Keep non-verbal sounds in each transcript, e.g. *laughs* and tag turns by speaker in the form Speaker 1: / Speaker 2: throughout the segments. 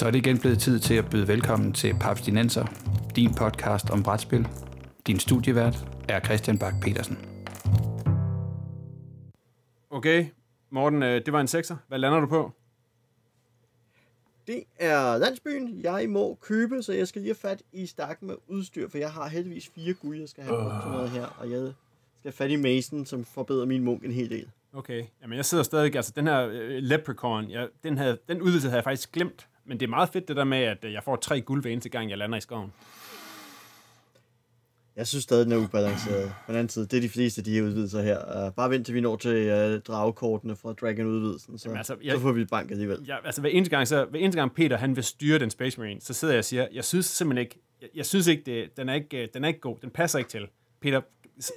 Speaker 1: Så er det igen blevet tid til at byde velkommen til Paps Dinenser, din podcast om brætspil. Din studievært er Christian Bak petersen
Speaker 2: Okay, Morten, øh, det var en sekser. Hvad lander du på?
Speaker 3: Det er landsbyen, jeg må købe, så jeg skal lige have fat i stakken med udstyr, for jeg har heldigvis fire guld, jeg skal have brugt til noget her, og jeg skal have fat i Mason, som forbedrer min munk en hel del.
Speaker 2: Okay, jamen jeg sidder stadig, altså den her øh, Leprechaun, jeg, den, havde, den udvidelse havde jeg faktisk glemt, men det er meget fedt det der med, at øh, jeg får tre guld hver eneste gang, jeg lander i skoven.
Speaker 3: Jeg synes stadig, den er ubalanceret. På den anden side, det er de fleste af de her udvidelser her. Uh, bare vent til vi når til uh, dragekortene fra Dragon-udvidelsen, så,
Speaker 2: Jamen, altså, jeg-
Speaker 3: så får vi bank alligevel.
Speaker 2: Ja, altså hver eneste gang, så, hver eneste gang Peter han vil styre den Space Marine, så sidder jeg og siger, jeg synes simpelthen ikke, jeg, jeg synes ikke, det, den, er ikke, øh, den er ikke god, den passer ikke til. Peter,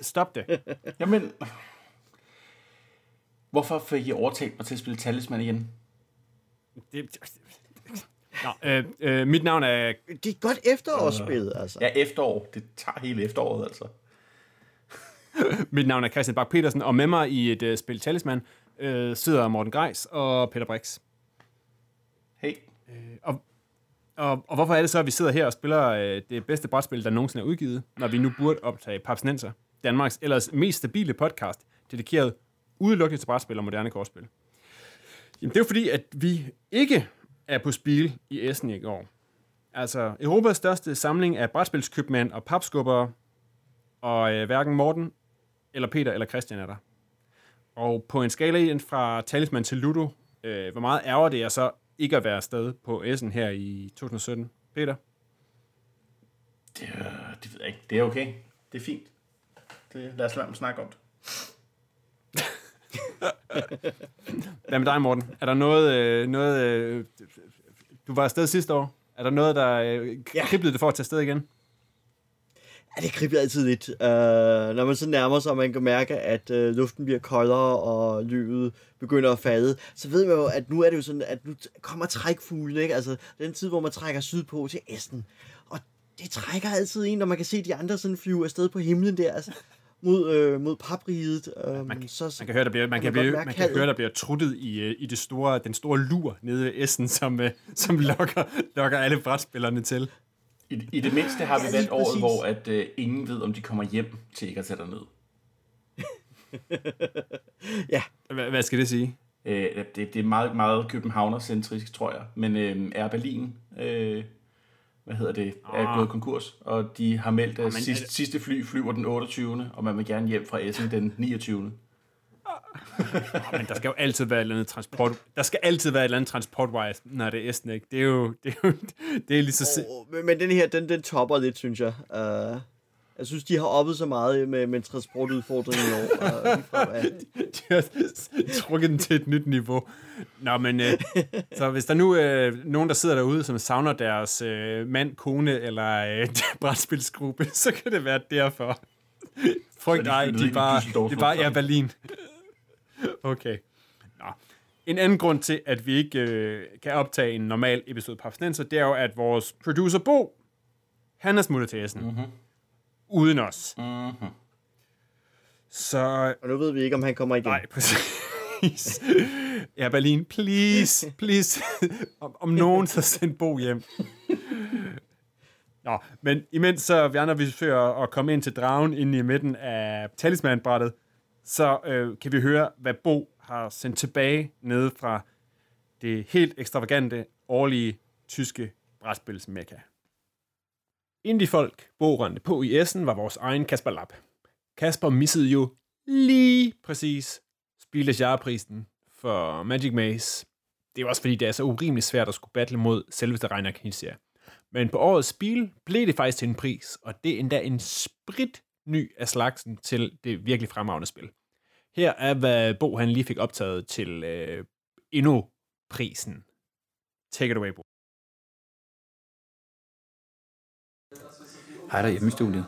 Speaker 2: stop det. *laughs*
Speaker 4: Jamen, hvorfor fik I overtalt mig til at spille Talisman igen?
Speaker 2: det Nå, øh, øh, mit navn er
Speaker 3: Det er godt efterårsspil, altså.
Speaker 4: Ja, efterår. Det tager hele efteråret, altså. *laughs*
Speaker 2: Mit navn er Christian Bak petersen og med mig i et uh, spil Talisman uh, sidder Morten Greis og Peter Brix.
Speaker 4: Hey,
Speaker 2: Og, og, og hvorfor er det så, at vi sidder her og spiller uh, det bedste brætspil, der nogensinde er udgivet, når vi nu burde optage Papsnenser, Danmarks ellers mest stabile podcast, dedikeret udelukkende til brætspil og moderne kortspil? Jamen, det er jo fordi, at vi ikke er på spil i Essen i går. Altså, Europas største samling af brætspilskøbmænd og papskubber, og øh, hverken Morten eller Peter eller Christian er der. Og på en skala fra Talisman til Ludo, øh, hvor meget ærger det jeg så ikke at være afsted på Essen her i 2017? Peter?
Speaker 4: det, det ved jeg ikke. Det er okay. Det er fint. Det, lad os lade snakke om det. *laughs*
Speaker 2: Hvad med dig, Morten? Er der noget... Øh, noget øh, du var afsted sidste år. Er der noget, der øh,
Speaker 3: Ja.
Speaker 2: kriblede det for at tage afsted igen?
Speaker 3: Ja, det kribler altid lidt. Uh, når man så nærmer sig, og man kan mærke, at uh, luften bliver koldere, og lyvet begynder at falde, så ved man jo, at nu er det jo sådan, at nu kommer trækfuglene, ikke? Altså, den tid, hvor man trækker sydpå til Esten. Og det trækker altid en, når man kan se de andre sådan flyve afsted på himlen der, altså, mod, øh, mod papriget. Um,
Speaker 2: man kan-
Speaker 3: så,
Speaker 2: Man kan høre, der bliver, man kan, blive, man kan
Speaker 3: kaldet.
Speaker 2: høre, der bliver truttet i, øh, i det store, den store lur nede i Essen, som, øh, som lokker, lokker alle brætspillerne til.
Speaker 4: I, I det mindste har vi
Speaker 3: Ja,
Speaker 4: valgt året,
Speaker 3: præcis.
Speaker 4: hvor at, øh, ingen ved, om de kommer hjem til ikke at tage ned. *laughs*
Speaker 2: Hvad, hvad skal det sige?
Speaker 4: Øh, det, det er meget, meget københavner-centrisk, tror jeg. Men øh, Air Berlin, øh, hvad hedder det, er
Speaker 2: Ah.
Speaker 4: gået konkurs. Og de har meldt, at
Speaker 2: men
Speaker 4: sidste,
Speaker 2: det-
Speaker 4: sidste fly flyver den 28. Og man vil gerne hjem fra Essen den 29.
Speaker 2: Men der skal jo altid være et eller andet transport. Der skal altid være et eller andet transportwise, når det er Essen, ikke? Det er jo, det er jo, det er lige så...
Speaker 3: Oh, men, men den her, den, den topper lidt, synes jeg. Uh, jeg synes, de har oppet så meget med, med transportudfordringen i år. Uh, *laughs* ligefrem, at,
Speaker 2: De har trukket den til et nyt niveau. Nå, men øh, så hvis der nu er øh, nogen, der sidder derude, som savner deres øh, mand, kone eller øh, *laughs* brætspilsgruppe, så kan det være derfor. Frygt
Speaker 4: de
Speaker 2: ej, de er bare, er bare. Air Berlin. Okay. Nå. En anden grund til, at vi ikke øh, kan optage en normal episode på Abstinenser, det er jo, at vores producer Bo, han er smuttet til Essen. Mm-hmm. Uden os.
Speaker 4: Mm-hmm.
Speaker 2: Så
Speaker 3: og nu ved vi ikke, om han kommer igen.
Speaker 2: Nej, præcis. Ja, Berlin, please, please. om, om nogen, så send Bo hjem. Nå, men imens så vi andre vi forsøger at komme ind til dragen inde i midten af talismanbrættet, så øh, kan vi høre, hvad Bo har sendt tilbage nede fra det helt ekstravagante, årlige tyske brætspilsmekka. Indiefolk, bogrende på i Essen, var vores egen Kasper Lapp. Kasper missede jo lige præcis Spiele for Magic Maze. Det var også fordi, det er så urimeligt svært at skulle battle mod selveste Reiner Knizia. Men på årets spil blev det faktisk til en pris, og det er endda en sprit ny af slagsen til det virkelig fremragende spil. Her er, hvad Bo han lige fik optaget til øh, endnu prisen. Take it away, Bo.
Speaker 1: Hej der hjemme i studiet.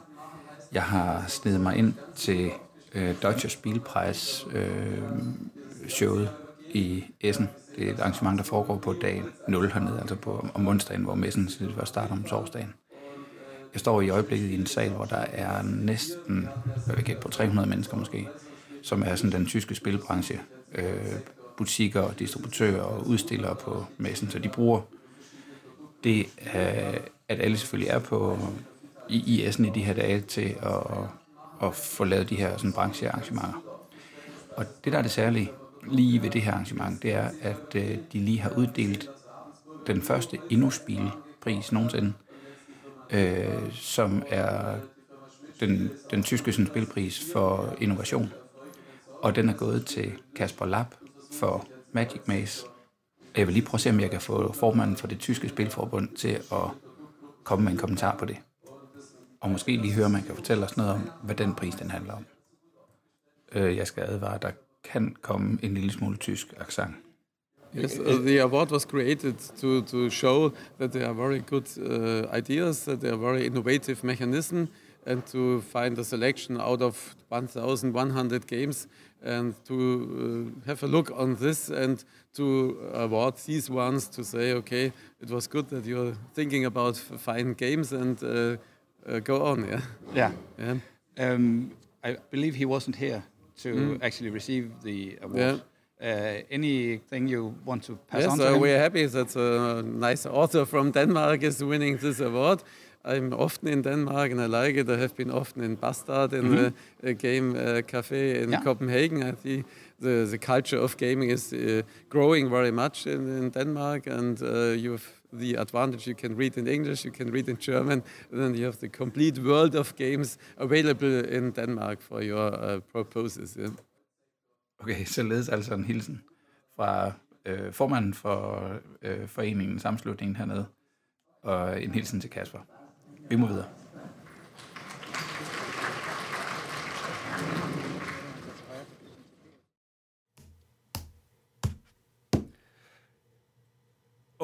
Speaker 1: Jeg har snedet mig ind til øh, Deutsche Spielpreis øh, showet i Essen. Det er et arrangement, der foregår på dag 0 hernede, altså på, om onsdagen, hvor messen var starter om torsdagen. Jeg står i øjeblikket i en sal, hvor der er næsten, hvad vil jeg på 300 mennesker måske, som er sådan den tyske spilbranche. Øh, butikker, distributører og udstillere på messen, så de bruger det, øh, at alle selvfølgelig er på i IS'en i de her dage til at, at få lavet de her sådan, branchearrangementer. Og det, der er det særlige lige ved det her arrangement, det er, at øh, de lige har uddelt den første Innospil-pris nogensinde, øh, som er den, den tyske sådan, spilpris for innovation. Og den er gået til Kasper Lapp for Magic Maze. Jeg vil lige prøve at se, om jeg kan få formanden for det tyske spilforbund til at komme med en kommentar på det. Og måske lige høre, om man kan fortælle os noget om, hvad den pris den handler om. Øh, jeg skal advare, der kan komme en lille smule tysk accent.
Speaker 5: Yes, uh, the award was created to, to show that there are very good uh, ideas, that there are very innovative mechanism, and to find a selection out of 1,100 games, and to uh, have a look on this and to award these ones to say, okay, it was good that you're thinking about fine games and uh, uh, go on. Yeah.
Speaker 1: Yeah.
Speaker 5: Yeah.
Speaker 1: Um, I believe he wasn't here to
Speaker 5: Mm.
Speaker 1: actually receive the award. Uh, anything you want to pass
Speaker 5: Yes,
Speaker 1: on to
Speaker 5: uh, we're happy that a nice author from Denmark is winning this award. I'm often in Denmark and I like it. I have been often in Bastard in the uh, game uh, cafe in
Speaker 1: Yeah.
Speaker 5: Copenhagen. I see the, the culture of gaming is uh, growing very much in, in Denmark, and uh, you have the advantage you can read in English, you can read in German, and then you have the complete world of games available in Denmark for your uh, proposals. Yeah.
Speaker 1: Okay, således altså en hilsen fra øh, formanden for øh, foreningen, sammenslutningen hernede, og en hilsen til Kasper. Vi må videre.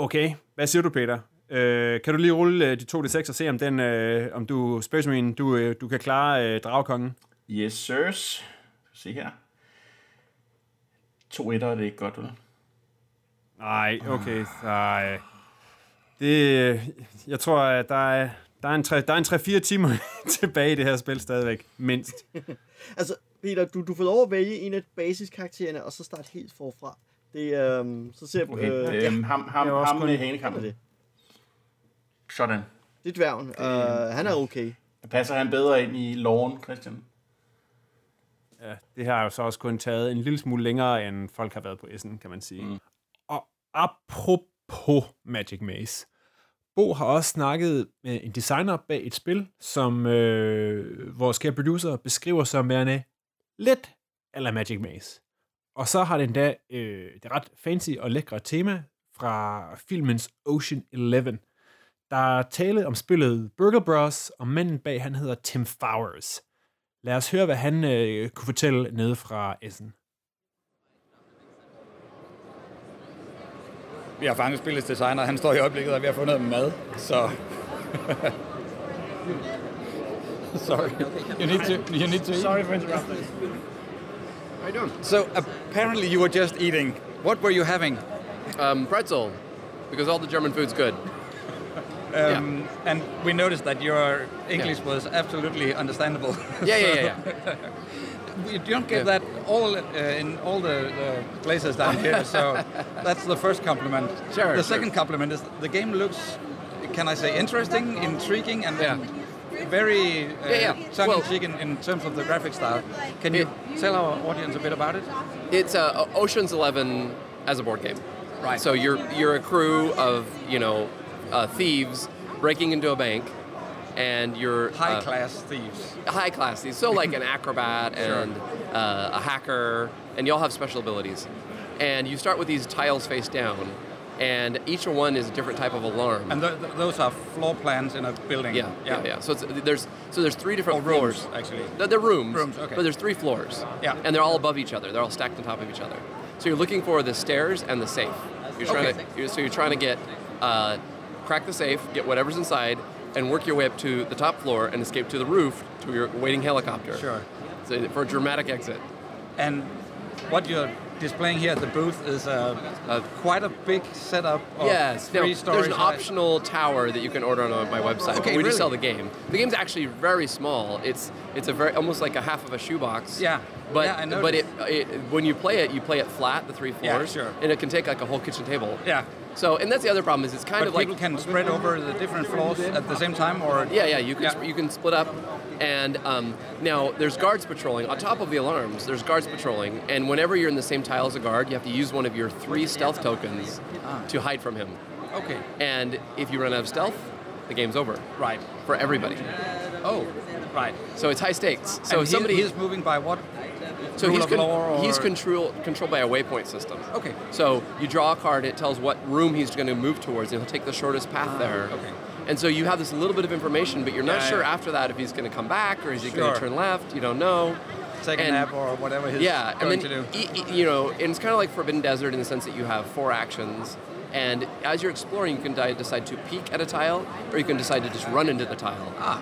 Speaker 2: Okay, hvad siger du, Peter? Øh, kan du lige rulle øh, de to D6 og se, om, den, øh, om du, Space Marine, du, øh, du kan klare øh, dragkongen?
Speaker 4: Yes, sirs. Se her. To etter, det er ikke godt, vel?
Speaker 2: Nej, okay. Nej. Det, jeg tror, at der er, der er en, tre, der er en 3-4 timer *laughs* tilbage i det her spil stadigvæk, mindst. *laughs*
Speaker 3: Altså, Peter, du, du får lov at vælge en af basiskaraktererne, og så starte helt forfra. Det, øhm, så ser
Speaker 4: Okay,
Speaker 3: øh,
Speaker 4: øh,
Speaker 3: ja,
Speaker 4: ham, ham,
Speaker 2: det er
Speaker 4: ham med
Speaker 3: det
Speaker 4: hanekampen.
Speaker 3: det.
Speaker 4: Sådan.
Speaker 3: Det er dværgen. Øh, han er okay.
Speaker 4: Passer han bedre ind i loven, Christian?
Speaker 2: Ja, det her har jo så også kun taget en lille smule længere, end folk har været på Essen, kan man sige. Mm. Og apropos Magic Maze. Bo har også snakket med en designer bag et spil, som øh, vores kære producer beskriver som værende lidt eller Magic Maze. Og så har den da øh, det ret fancy og lækre tema fra filmens Ocean Eleven. Der er tale om spillet Burger Bros, og manden bag han hedder Tim Fowers. Lad os høre, hvad han øh, kunne fortælle nede fra Essen.
Speaker 6: Vi har fanget spillets designer. Han står i øjeblikket og er ved at få noget mad, så... *laughs* Sorry. You need to. You need to. Eat.
Speaker 7: Sorry for interrupting. How you doing?
Speaker 6: So apparently you were just eating. What were you having?
Speaker 7: Um, pretzel, because all the German food's good.
Speaker 6: Um, And we noticed that your English was absolutely understandable.
Speaker 7: Yeah, yeah, yeah, yeah. *laughs*
Speaker 6: You don't get
Speaker 7: Yeah.
Speaker 6: that all uh, in all the, the places down here, so *laughs* that's the first compliment.
Speaker 7: Sure,
Speaker 6: The
Speaker 7: sure.
Speaker 6: second compliment is the game looks, can I say, interesting, intriguing, and,
Speaker 7: Yeah.
Speaker 6: very uh,
Speaker 7: Yeah, yeah.
Speaker 6: tongue-in-cheek in, in terms of the graphic style. Can you tell our audience a bit about it?
Speaker 7: It's uh, Ocean's Eleven as a board game.
Speaker 6: Right.
Speaker 7: So you're you're a crew of you know uh, thieves breaking into a bank, and you're uh,
Speaker 6: High-class thieves.
Speaker 7: high class thieves. So like an acrobat *laughs* and uh, a hacker, and you all have special abilities. And you start with these tiles face down, and each one is a different type of alarm.
Speaker 6: And th- th- those are floor plans in a building.
Speaker 7: yeah, yeah, yeah. So it's, there's so there's three different
Speaker 6: Or rooms,
Speaker 7: floors.
Speaker 6: actually.
Speaker 7: They're, they're rooms.
Speaker 6: Rooms, okay.
Speaker 7: But there's three floors.
Speaker 6: Yeah.
Speaker 7: And they're all above each other. They're all stacked on top of each other. So you're looking for the stairs and the safe. You're trying
Speaker 6: Okay.
Speaker 7: to you're, so you're trying to get uh, crack the safe, get whatever's inside, and work your way up to the top floor and escape to the roof to your waiting helicopter.
Speaker 6: Sure.
Speaker 7: So for a dramatic exit.
Speaker 6: And what you're displaying here at the booth is a, a quite a big setup of
Speaker 7: Yes,
Speaker 6: three
Speaker 7: no,
Speaker 6: stories.
Speaker 7: there's an optional tower that you can order on uh, my website.
Speaker 6: Okay,
Speaker 7: we just sell the game. The game's actually very small. It's it's a very almost like a half of a shoebox.
Speaker 6: Yeah.
Speaker 7: But
Speaker 6: Yeah, I
Speaker 7: but it, it when you play it, you play it flat, the three
Speaker 6: Yeah,
Speaker 7: floors.
Speaker 6: sure.
Speaker 7: And it can take like a whole kitchen table.
Speaker 6: Yeah.
Speaker 7: So, and that's the other problem is it's kind
Speaker 6: But
Speaker 7: of like
Speaker 6: people can spread over the different floors at the same time, or
Speaker 7: Yeah, yeah, you can
Speaker 6: Yeah.
Speaker 7: sp- you can split up, and um, now there's guards patrolling on top of the alarms. There's guards patrolling, and whenever you're in the same tile as a guard, you have to use one of your three stealth tokens to hide from him.
Speaker 6: okay,
Speaker 7: And if you run out of stealth, the game's over
Speaker 6: right.
Speaker 7: for everybody.
Speaker 6: Oh, right.
Speaker 7: So it's high stakes. So
Speaker 6: and
Speaker 7: if somebody
Speaker 6: is moving by what?
Speaker 7: So
Speaker 6: rule
Speaker 7: he's
Speaker 6: of law
Speaker 7: he's
Speaker 6: or-
Speaker 7: control, controlled by a waypoint system.
Speaker 6: Okay.
Speaker 7: So you draw a card, it tells what room he's going to move towards, and he'll take the shortest path there.
Speaker 6: Ah, okay.
Speaker 7: And so you have this little bit of information, but you're not
Speaker 6: Yeah,
Speaker 7: sure
Speaker 6: yeah.
Speaker 7: after that if he's going to come back or is he going to turn left. You don't know.
Speaker 6: Take a
Speaker 7: And-
Speaker 6: nap or whatever he's
Speaker 7: yeah, and
Speaker 6: going
Speaker 7: then
Speaker 6: to do.
Speaker 7: you know, and it's kind of like Forbidden Desert in the sense that you have four actions, and as you're exploring, you can decide to peek at a tile, or you can decide to just run into the tile.
Speaker 6: Ah.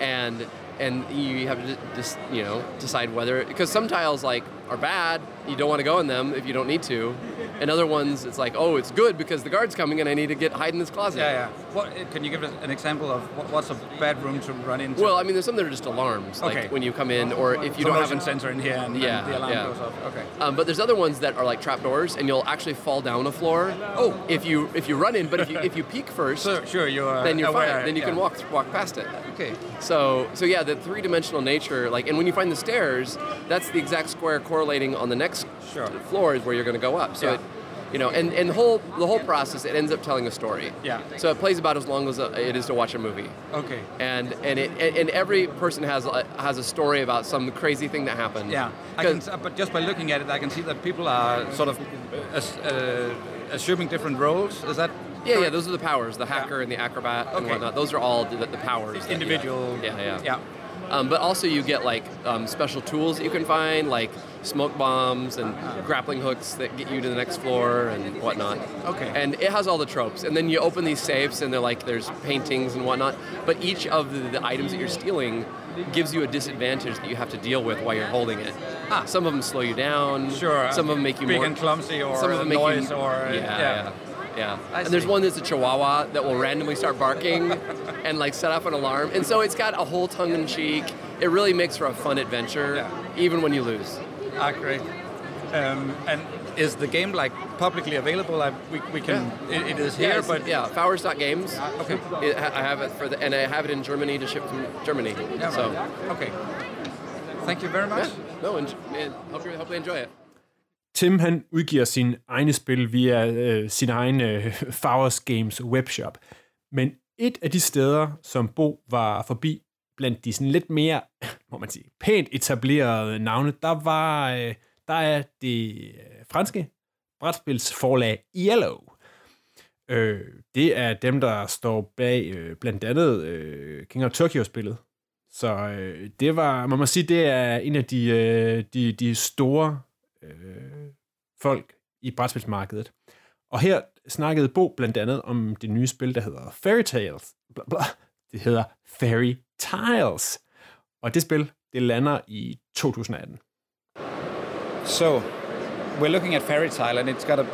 Speaker 7: And and you have to just you know decide whether because some tiles like are bad, you don't want to go in them if you don't need to, and other ones it's like oh it's good because the guard's coming and I need to get hide in this closet.
Speaker 6: Yeah, yeah. What, can you give us an example of what, what's a bad room to run into?
Speaker 7: Well, I mean, there's some that are just alarms, like
Speaker 6: Okay.
Speaker 7: when you come in, or if you
Speaker 6: So
Speaker 7: don't have a
Speaker 6: sensor in here and,
Speaker 7: Yeah,
Speaker 6: and the alarm
Speaker 7: yeah.
Speaker 6: goes off. Okay.
Speaker 7: Um, but there's other ones that are like trapdoors, and you'll actually fall down a floor. Oh, if you if you run in, but if you if you peek *laughs* first,
Speaker 6: So sure, you're
Speaker 7: then you're
Speaker 6: aware,
Speaker 7: fine. Then you can walk walk past it.
Speaker 6: Okay.
Speaker 7: So so yeah, the three dimensional nature, like, and when you find the stairs, that's the exact square correlating on the next
Speaker 6: Sure.
Speaker 7: floor is where you're going to go up. So
Speaker 6: Yeah.
Speaker 7: it, you know, and, and the whole the whole process, it ends up telling a story.
Speaker 6: Yeah.
Speaker 7: So it plays about as long as uh it is to watch a movie
Speaker 6: Okay.
Speaker 7: and and it and, every person has a, has a story about some crazy thing that happened.
Speaker 6: Yeah. I can, but just by looking at it, I can see that people are sort of uh, uh, assuming different roles. Is that
Speaker 7: yeah, yeah. Those are the powers: the hacker and the acrobat and whatnot. Those are all the, the powers. that
Speaker 6: individual?
Speaker 7: yeah, yeah.
Speaker 6: Yeah.
Speaker 7: Um, but also, you get like um, special tools that you can find, like smoke bombs and grappling hooks that get you to the next floor and whatnot.
Speaker 6: Okay.
Speaker 7: And it has all the tropes. And then you open these safes, and they're like there's paintings and whatnot. But each of the, the items that you're stealing gives you a disadvantage that you have to deal with while you're holding it.
Speaker 6: Ah.
Speaker 7: Some of them slow you down.
Speaker 6: Sure.
Speaker 7: Some of them make you
Speaker 6: big
Speaker 7: more
Speaker 6: and clumsy, or
Speaker 7: some of them make
Speaker 6: noise,
Speaker 7: you,
Speaker 6: or
Speaker 7: yeah,
Speaker 6: yeah.
Speaker 7: yeah. Yeah.
Speaker 6: I
Speaker 7: and there's
Speaker 6: see.
Speaker 7: one that's a Chihuahua that will randomly start barking and like set off an alarm. And so it's got a whole tongue in cheek. It really makes for a fun adventure,
Speaker 6: Yeah.
Speaker 7: even when you lose.
Speaker 6: Ah, great. Um, and is the game like publicly available? I, we, we can. It, it is here,
Speaker 7: yeah,
Speaker 6: but
Speaker 7: yeah, Fowers.games.
Speaker 6: okay.
Speaker 7: It, I have it for the, and I have it in Germany to ship from Germany.
Speaker 6: Yeah,
Speaker 7: so,
Speaker 6: right. okay. Thank you very much.
Speaker 7: yeah, no, and, and hope, you, hope you enjoy it.
Speaker 2: Tim han udgiver sin egne spil via øh, sin egen øh, Fowers Games webshop. Men et af de steder, som Bo var forbi, blandt de sådan lidt mere, må man sige, pænt etablerede navne, der var øh, der er det øh, franske brætspilsforlag Yellow. Øh, det er dem, der står bag øh, blandt andet øh, King of Tokyo-spillet. Så øh, det var, man må sige, det er en af de, øh, de, de store øh, folk i brætspilsmarkedet. Og her snakkede Bo blandt andet om det nye spil, der hedder Fairy Tales. Bla, bla. Det hedder Fairy Tiles. Og det spil, det lander i 2018.
Speaker 6: So, we're looking at Fairy Tile, and it's got a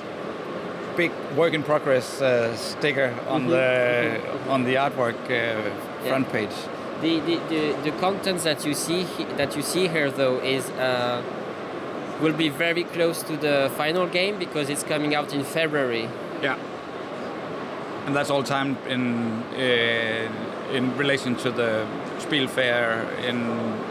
Speaker 6: big work in progress uh, sticker on the on the artwork uh, front page.
Speaker 8: The, the, the, the content that you see that you see here though is uh, will be very close to the final game because it's coming out in February.
Speaker 6: Yeah. And that's all timed in uh, in relation to the Spielfair in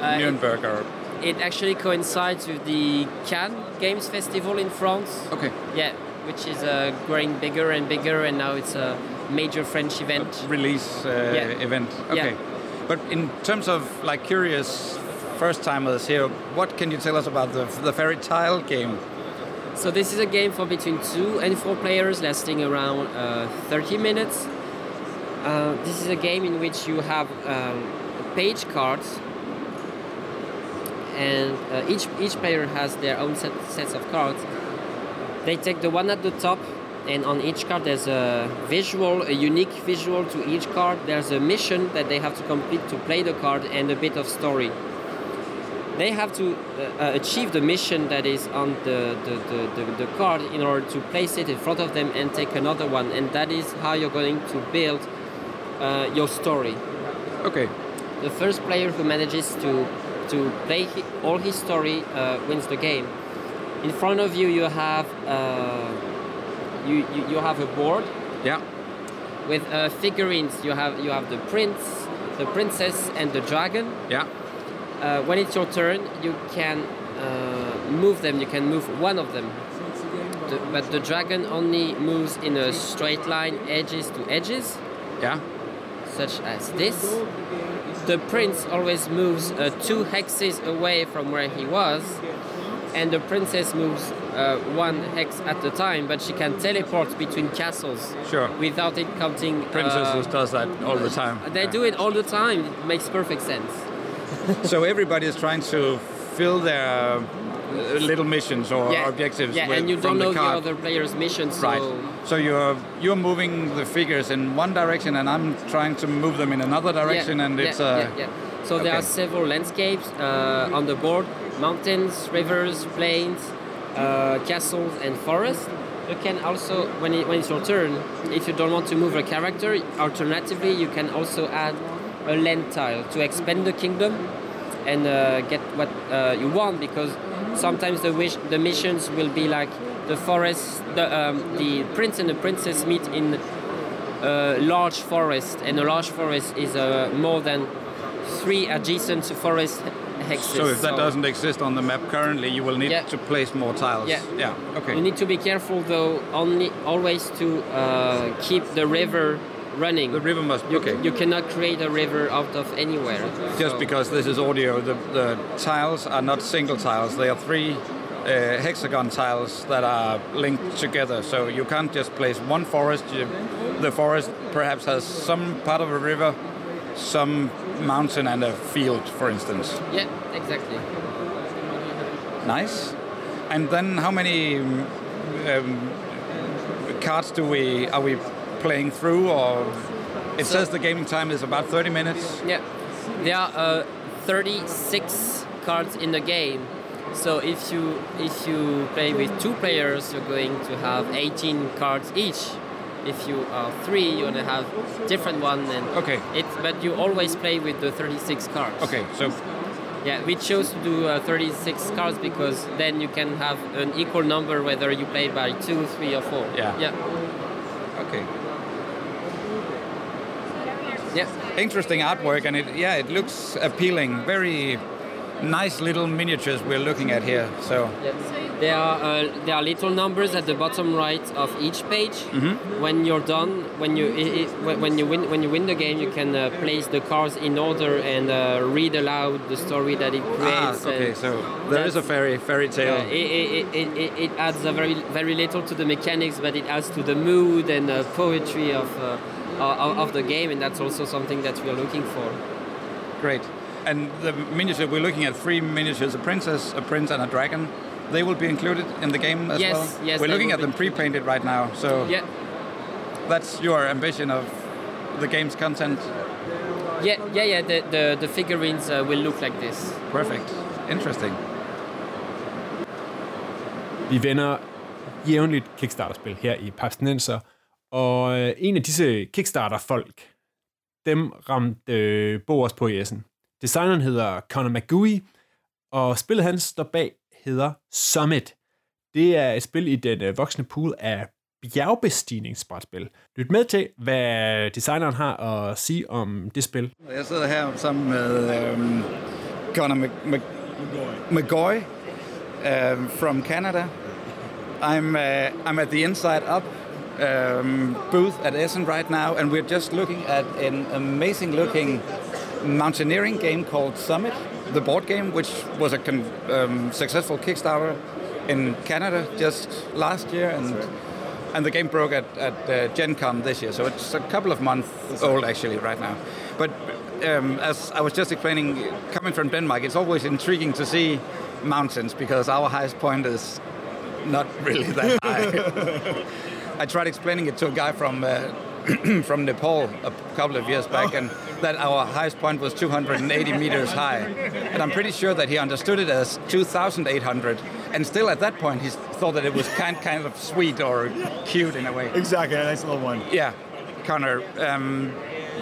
Speaker 8: Uh,
Speaker 6: Nuremberg. Or
Speaker 8: It actually coincides with the Cannes Games Festival in France.
Speaker 6: okay,
Speaker 8: Yeah, which is uh, growing bigger and bigger, and now it's a major French event.
Speaker 6: release uh,
Speaker 8: Yeah.
Speaker 6: event.
Speaker 8: Yeah.
Speaker 6: Okay. But in terms of like curious first timers here, what can you tell us about the the Fairy Tile game?
Speaker 8: So this is a game for between two and four players, lasting around uh, 30 minutes. Uh, this is a game in which you have um, page cards, and uh, each each player has their own set, sets of cards. They take the one at the top, and on each card there's a visual, a unique visual to each card. There's a mission that they have to complete to play the card, and a bit of story they have to uh, uh, achieve the mission that is on the, the, the, the, card in order to place it in front of them and take another one. And that is how you're going to build uh, your story.
Speaker 6: Okay.
Speaker 8: The first player who manages to, to play hi- all his story uh, wins the game. In front of you, you have uh, you, you, you have a board
Speaker 6: Yeah.
Speaker 8: with uh, figurines. You have you have the prince, the princess, and the dragon.
Speaker 6: Yeah.
Speaker 8: Uh, when it's your turn, you can uh, move them. You can move one of them. The, but the dragon only moves in a straight line, edges to edges,
Speaker 6: Yeah.
Speaker 8: such as this. The prince always moves uh, two hexes away from where he was, and the princess moves uh, one hex at a time, but she can teleport between castles
Speaker 6: Sure.
Speaker 8: without it counting. uh,
Speaker 6: Princesses does that all the time.
Speaker 8: they do it all the time. It makes perfect sense.
Speaker 6: So everybody is trying to fill their uh, little missions or objectives.
Speaker 8: Yeah,
Speaker 6: with,
Speaker 8: and you don't know
Speaker 6: the,
Speaker 8: the, other player's missions. so
Speaker 6: Right. So you're you're moving the figures in one direction, and I'm trying to move them in another direction,
Speaker 8: yeah,
Speaker 6: and
Speaker 8: yeah,
Speaker 6: it's uh,
Speaker 8: yeah, yeah. So there
Speaker 6: okay.
Speaker 8: are several landscapes uh, on the board: mountains, rivers, plains, uh, castles, and forests. You can also, when, it, when it's your turn, if you don't want to move a character, alternatively you can also add a land tile to expand the kingdom and uh, get what uh, you want because sometimes the wish, the missions will be like the forest, the um, the prince and the princess meet in a large forest, and a large forest is uh, more than three adjacent forest hexes.
Speaker 6: so if that doesn't exist on the map currently, you will need
Speaker 8: Yeah.
Speaker 6: to place more tiles.
Speaker 8: Yeah.
Speaker 6: Yeah. Okay.
Speaker 8: You need to be careful though, only always to uh, keep the river running.
Speaker 6: the river must.
Speaker 8: you,
Speaker 6: okay.
Speaker 8: you cannot create a river out of anywhere.
Speaker 6: Just
Speaker 8: So-
Speaker 6: because this is audio, the, the tiles are not single tiles. They are three uh, hexagon tiles that are linked together. So you can't just place one forest. You, the forest perhaps has some part of a river, some mountain, and a field, for instance.
Speaker 8: Yeah, exactly.
Speaker 6: Nice. And then how many um, um, cards do we are we playing through? Or it
Speaker 8: So-
Speaker 6: says the gaming time is about 30 minutes.
Speaker 8: Yeah, there are uh, 36 cards in the game. So if you if you play with two players, you're going to have 18 cards each. If you are three, you're gonna have different one. And
Speaker 6: Okay.
Speaker 8: It's but you always play with the 36 cards.
Speaker 6: Okay, so
Speaker 8: Yeah, we chose to do uh, 36 cards because then you can have an equal number whether you play by two, three, or four.
Speaker 6: Yeah.
Speaker 8: Yeah.
Speaker 6: okay.
Speaker 8: Yeah.
Speaker 6: interesting artwork and it yeah it looks appealing very nice little miniatures we're looking at here so
Speaker 8: There are uh, there are little numbers at the bottom right of each page.
Speaker 6: Mm-hmm.
Speaker 8: When you're done, when you i i when- you win when you win the game, you can uh, place the cards in order and uh, read aloud the story that it creates.
Speaker 6: ah,
Speaker 8: creates.
Speaker 6: okay
Speaker 8: and
Speaker 6: so there is a fairy fairy tale
Speaker 8: uh, it, it, it, it, it adds a very very little to the mechanics, but it adds to the mood and uh, poetry of, uh, of of the game, and that's also something that we are looking for.
Speaker 6: great. And the miniature we're looking at three miniatures a princess a prince and a dragon. They will be included in the game as
Speaker 8: Yes,
Speaker 6: well?
Speaker 8: yes,
Speaker 6: we're looking at them pre-painted right now so
Speaker 8: Yeah,
Speaker 6: that's your ambition of the game's content?
Speaker 8: Yeah, yeah, yeah. The the, the figurines uh, will look like this.
Speaker 6: perfect. Interesting.
Speaker 2: Vi vender jævnligt Kickstarter-spil her i Papsnenser, og øh, en af disse Kickstarter-folk, dem ramte øh, Bo også på i Essen. Designeren hedder Conor McGooey, og spillet han står bag hedder Summit. Det er et spil i den øh, voksne pool af bjergbestigningsbrætspil. Lyt med til, hvad designeren har at sige om det spil.
Speaker 6: Jeg sidder her sammen med øhm, Conor Mc, Mc, McGoy um, from Canada. I'm uh, I'm at the Inside Up um, booth at Essen right now, and we're just looking at an amazing-looking mountaineering game called Summit, the board game, which was a um, successful Kickstarter in Canada just last year, and and the game broke at, at uh, Gen Con this year, so it's a couple of months old actually right now. But um, as I was just explaining, coming from Denmark, it's always intriguing to see mountains because our highest point is not really that high. *laughs* I tried explaining it to a guy from uh, *clears throat* from Nepal a couple of years back, and that our highest point was 280 meters high, and I'm pretty sure that he understood it as 2,800, and still at that point he thought that it was kind kind of sweet or cute in a way.
Speaker 9: Exactly, a nice little one.
Speaker 6: Yeah, Connor. Um,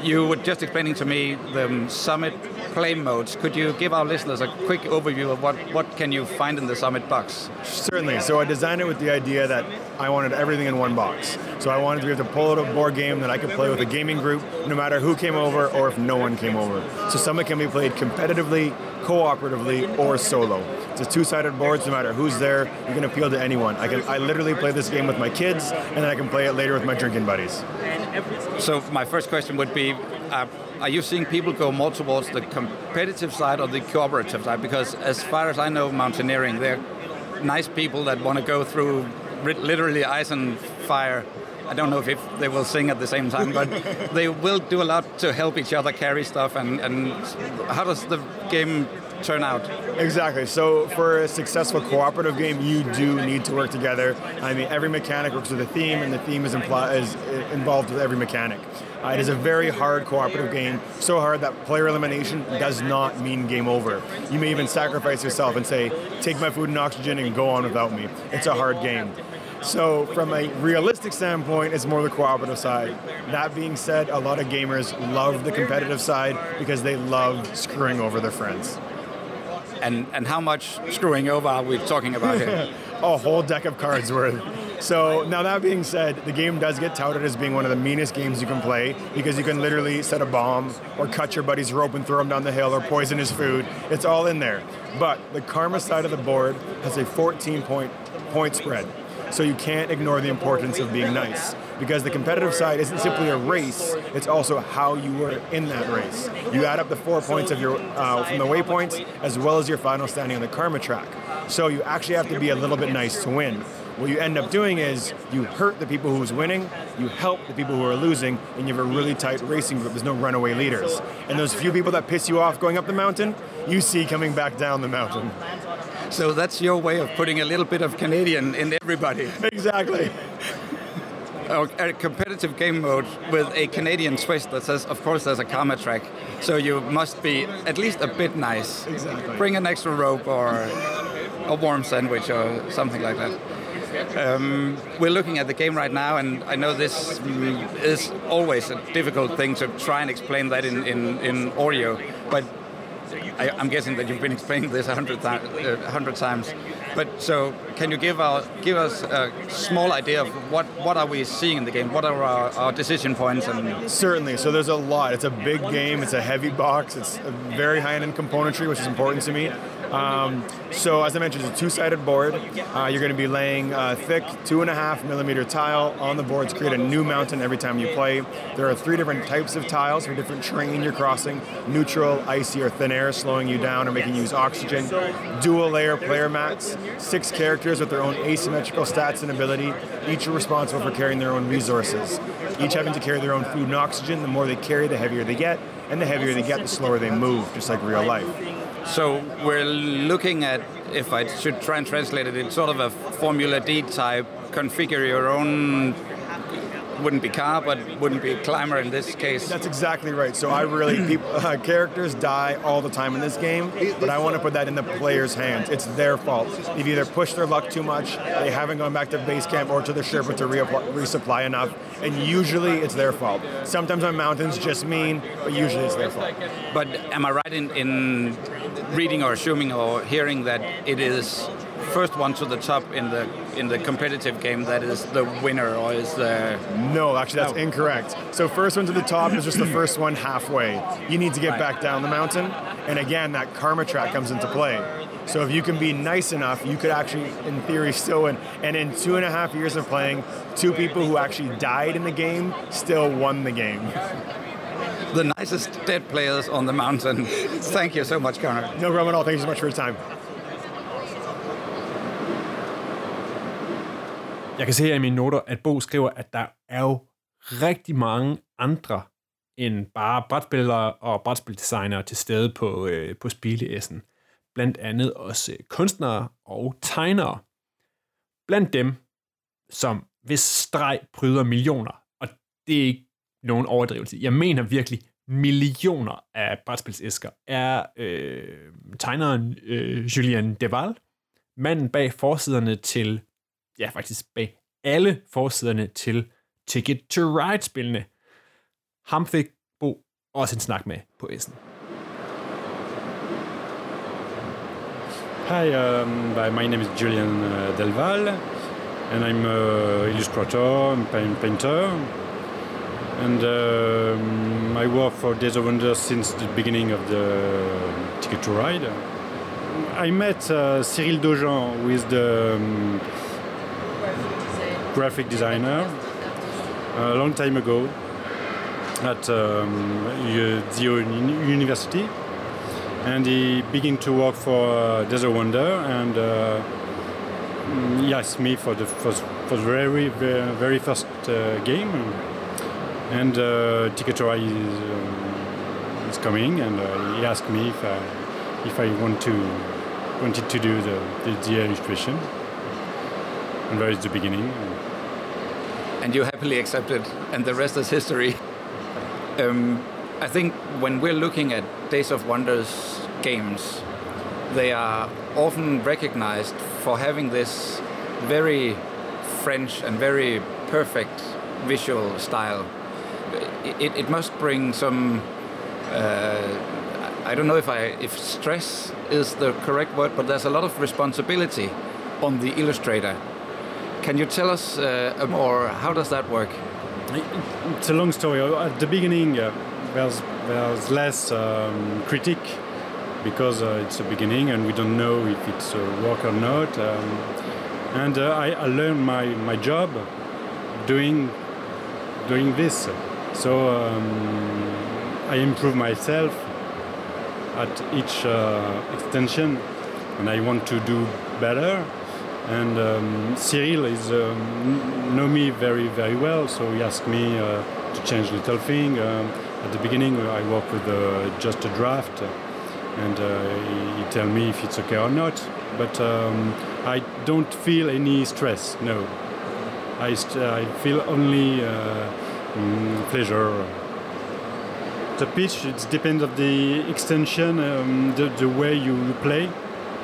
Speaker 6: you were just explaining to me the um, Summit play modes. Could you give our listeners a quick overview of what, what can you find in the Summit box?
Speaker 9: Certainly. So I designed it with the idea that I wanted everything in one box. So I wanted to be able to pull out a board game that I could play with a gaming group, no matter who came over or if no one came over. So Summit can be played competitively, cooperatively, or solo. It's a two-sided board, so no matter who's there, you can appeal to anyone. I can I literally play this game with my kids, and then I can play it later with my drinking buddies.
Speaker 6: So my first question would be, uh, are you seeing people go more towards the competitive side or the cooperative side? Because as far as I know, mountaineering, they're nice people that want to go through literally ice and fire. I don't know if, if they will sing at the same time, but they will do a lot to help each other carry stuff. And, and how does the game turn out?
Speaker 9: Exactly. So for a successful cooperative game, you do need to work together. I mean, every mechanic works with a theme, and the theme is, impl- is involved with every mechanic. Uh, it is a very hard cooperative game, so hard that player elimination does not mean game over. You may even sacrifice yourself and say, take my food and oxygen and go on without me. It's a hard game. So, from a realistic standpoint, it's more the cooperative side. That being said, a lot of gamers love the competitive side because they love screwing over their friends.
Speaker 6: And, and how much screwing over are we talking about here? *laughs*
Speaker 9: a whole deck of cards worth. So now that being said, the game does get touted as being one of the meanest games you can play because you can literally set a bomb or cut your buddy's rope and throw him down the hill or poison his food. It's all in there. But the karma side of the board has a 14 point point spread. So you can't ignore the importance of being nice because the competitive side isn't simply a race; it's also how you were in that race. You add up the four points of your uh, from the waypoints as well as your final standing on the karma track. So you actually have to be a little bit nice to win. What you end up doing is you hurt the people who's winning, you help the people who are losing, and you have a really tight racing group. There's no runaway leaders. And those few people that piss you off going up the mountain, you see coming back down the mountain.
Speaker 6: So that's your way of putting a little bit of Canadian in everybody.
Speaker 9: Exactly.
Speaker 6: Oh, a competitive game mode with a Canadian twist that says, of course, there's a karma track, so you must be at least a bit nice.
Speaker 9: Exactly.
Speaker 6: Bring an extra rope or a warm sandwich or something like that. Um, we're looking at the game right now, and I know this is always a difficult thing to try and explain that in, in, in audio, but I, am guessing that you've been explaining this a hundred, th- uh, hundred times. But so, can you give our give us a small idea of what what are we seeing in the game? What are our, our decision points? And
Speaker 9: certainly, so there's a lot. It's a big game. It's a heavy box. It's very high end componentry, which is important to me. Um, so as I mentioned, it's a two-sided board. Uh, you're going to be laying a thick two and a half millimeter tile on the board to create a new mountain every time you play. There are three different types of tiles for different terrain you're crossing: neutral, icy, or thin air, slowing you down or making you use oxygen. Dual layer player mats. Six characters with their own asymmetrical stats and ability. Each are responsible for carrying their own resources. Each having to carry their own food and oxygen. The more they carry, the heavier they get, and the heavier they get, the slower they move, just like real life.
Speaker 6: So we're looking at, if I should try and translate it, it's sort of a Formula D type, configure your own wouldn't be car, but wouldn't be climber in this case.
Speaker 9: That's exactly right. So I really *clears throat* people, uh, characters die all the time in this game, but I want to put that in the player's hands. It's their fault. They've either pushed their luck too much, they haven't gone back to base camp or to the Sherpa to resupply enough, and usually it's their fault. Sometimes my mountains just mean, but usually it's their fault.
Speaker 6: But am I right in, in reading or assuming or hearing that it is first one to the top in the in the competitive game that is the winner or is the
Speaker 9: no actually that's no. incorrect so first one to the top is just the first one halfway you need to get right. back down the mountain and again that karma track comes into play so if you can be nice enough you could actually in theory still win and in two and a half years of playing two people who actually died in the game still won the game
Speaker 6: the nicest dead players on the mountain. Thank you so much, Connor.
Speaker 9: No problem at all. Thank you so much for your time.
Speaker 2: Jeg kan se her i mine noter, at Bo skriver, at der er jo rigtig mange andre end bare brætspillere og brætspildesignere til stede på, øh, på Spileessen. Blandt andet også øh, kunstnere og tegnere. Blandt dem, som hvis streg pryder millioner, og det er ikke nogen overdrivelse. Jeg mener virkelig millioner af brætspilsæsker, er øh, tegneren øh, Julien Deval, manden bag forsiderne til ja, faktisk bag alle forsiderne til Ticket to Ride-spillene. Ham fik Bo også en snak med på S'en.
Speaker 10: Hi, um, my name is Julian uh, Delval, and I'm an illustrator and painter. And um, I work for Days of Wonder since the beginning of the Ticket to Ride. I met uh, Cyrille Daujean, is the um, graphic designer, a long time ago at um, the university. And he began to work for uh, Days of Wonder and uh, he asked me for the first, for the very, very, first uh, game. And uh, Ticket to Ride is, um, is coming and uh, he asked me if I, if I want to wanted to do the, the, the illustration. And there is the beginning
Speaker 6: and you happily accepted, and the rest is history. Um, I think when we're looking at Days of Wonders games, they are often recognized for having this very French and very perfect visual style. It, it must bring some. Uh, I don't know if I if stress is the correct word, but there's a lot of responsibility on the illustrator. Can you tell us uh, more? How does that work?
Speaker 10: It's a long story. At the beginning, uh, there's, there's less um, critic because uh, it's a beginning and we don't know if it's a work or not. Um, and uh, I, I learned my, my job doing doing this. So um, I improve myself at each uh, extension, and I want to do better. And um, Cyril is um, know me very very well, so he asked me uh, to change little thing. Um, at the beginning, I work with uh, just a draft, and uh, he, he tell me if it's okay or not. But um, I don't feel any stress. No, I, I feel only uh, mm, pleasure. The pitch it depends of the extension, um, the, the way you play.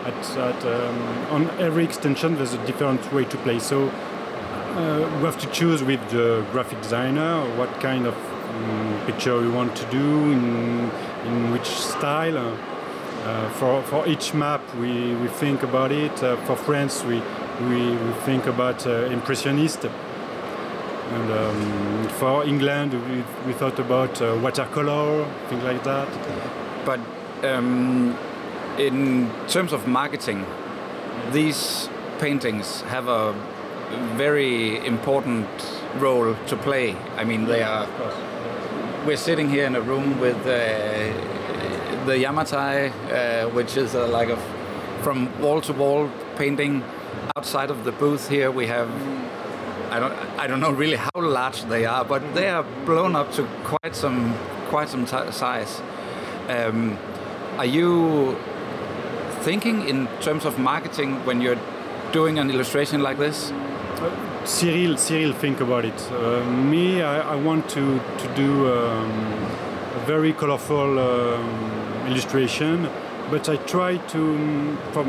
Speaker 10: At, at, um, on every extension, there's a different way to play. So uh, we have to choose with the graphic designer what kind of um, picture we want to do, in, in which style. Uh, for, for each map, we, we think about it. Uh, for France, we, we, we think about uh, Impressionist. And um, for England, we, we thought about uh, watercolor, things like that.
Speaker 6: But um, in terms of marketing, these paintings have a very important role to play. I mean, they are. We're sitting here in a room with uh, the Yamatai, uh, which is uh, like a from wall to wall painting. Outside of the booth here, we have. I don't. I don't know really how large they are, but they are blown up to quite some quite some size. Um, are you thinking in terms of marketing when you're doing an illustration like this?
Speaker 10: Cyril, Cyril, think about it. Uh, me, I, I want to to do um, a very colorful um, illustration, but I try to um, from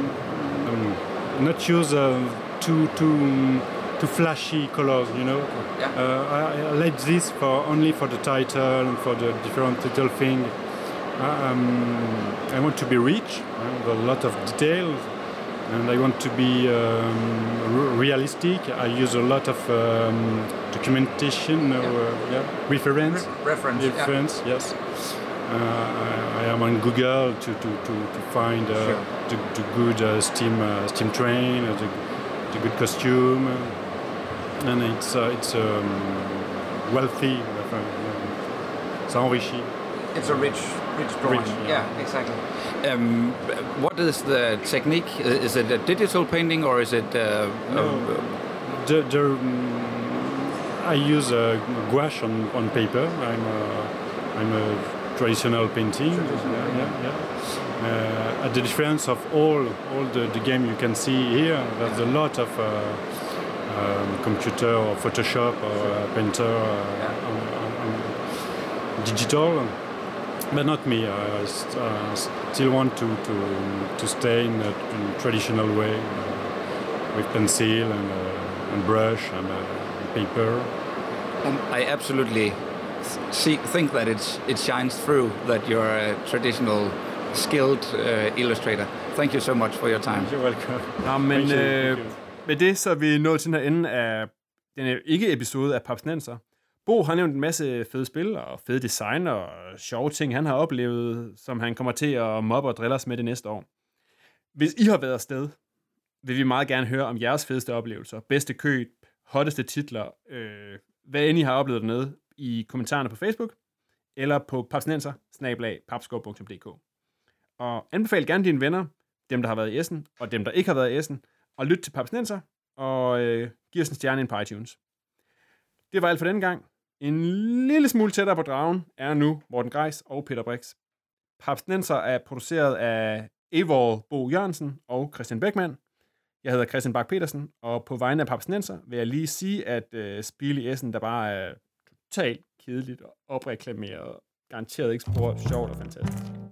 Speaker 10: um, not use uh, too too too flashy colors. You know,
Speaker 6: Yeah.
Speaker 10: uh, I, I like this for only for the title and for the different little thing. Uh, um, I want to be rich with a lot of details and I want to be um, realistic. I use a lot of um, documentation, or, uh, yeah, reference,
Speaker 6: reference, yeah.
Speaker 10: reference. Yes. Uh, I, I am on Google to, to, to, to find uh,
Speaker 6: Sure.
Speaker 10: the, the good uh, steam uh, steam train, uh, the, the good costume, and it's uh, it's um, wealthy. enfin, Ça enrichit.
Speaker 6: It's a rich, rich drawing.
Speaker 10: Rich,
Speaker 6: yeah.
Speaker 10: yeah.
Speaker 6: exactly. Um, what is the technique? Is it a digital painting or is it? Uh, um,
Speaker 10: The, the, mm, I use uh, gouache on, on paper. I'm a, I'm a traditional painting. Yeah, yeah, yeah. Uh, at the difference of all all the, the game you can see here, there's a lot of uh, um, computer or Photoshop or uh, painter uh, on, on, on digital. But not me. I st- uh, still want to, to, to stay in a in traditional way uh, with pencil and, uh, and brush and uh, paper.
Speaker 6: Um, I absolutely see, think that it's, it shines through that you're a traditional, skilled uh, illustrator. Thank you so much for your time.
Speaker 10: You're welcome.
Speaker 2: Nå, men
Speaker 10: Thank you.
Speaker 2: øh,
Speaker 10: Thank you.
Speaker 2: med det så er vi nået til den her ende af den her ikke-episode af Papsnenser. Bo har nævnt en masse fede spil og fede design og sjove ting, han har oplevet, som han kommer til at mobbe og drille os med det næste år. Hvis I har været afsted, vil vi meget gerne høre om jeres fedeste oplevelser, bedste køb, hotteste titler, øh, hvad end I har oplevet dernede i kommentarerne på Facebook, eller på papsnenser Og anbefal gerne dine venner, dem der har været i Essen, og dem der ikke har været i Essen, og lyt til Papsnenser, og øh, giv os en stjerne ind på iTunes. Det var alt for denne gang. En lille smule tættere på dragen er nu Morten Greis og Peter Brix. Papsnenser er produceret af Evor Bo Jørgensen og Christian Beckmann. Jeg hedder Christian Bak petersen og på vegne af Papsnenser vil jeg lige sige, at øh, spil i Essen, der bare er totalt kedeligt og opreklameret, garanteret ikke spor sjovt og fantastisk.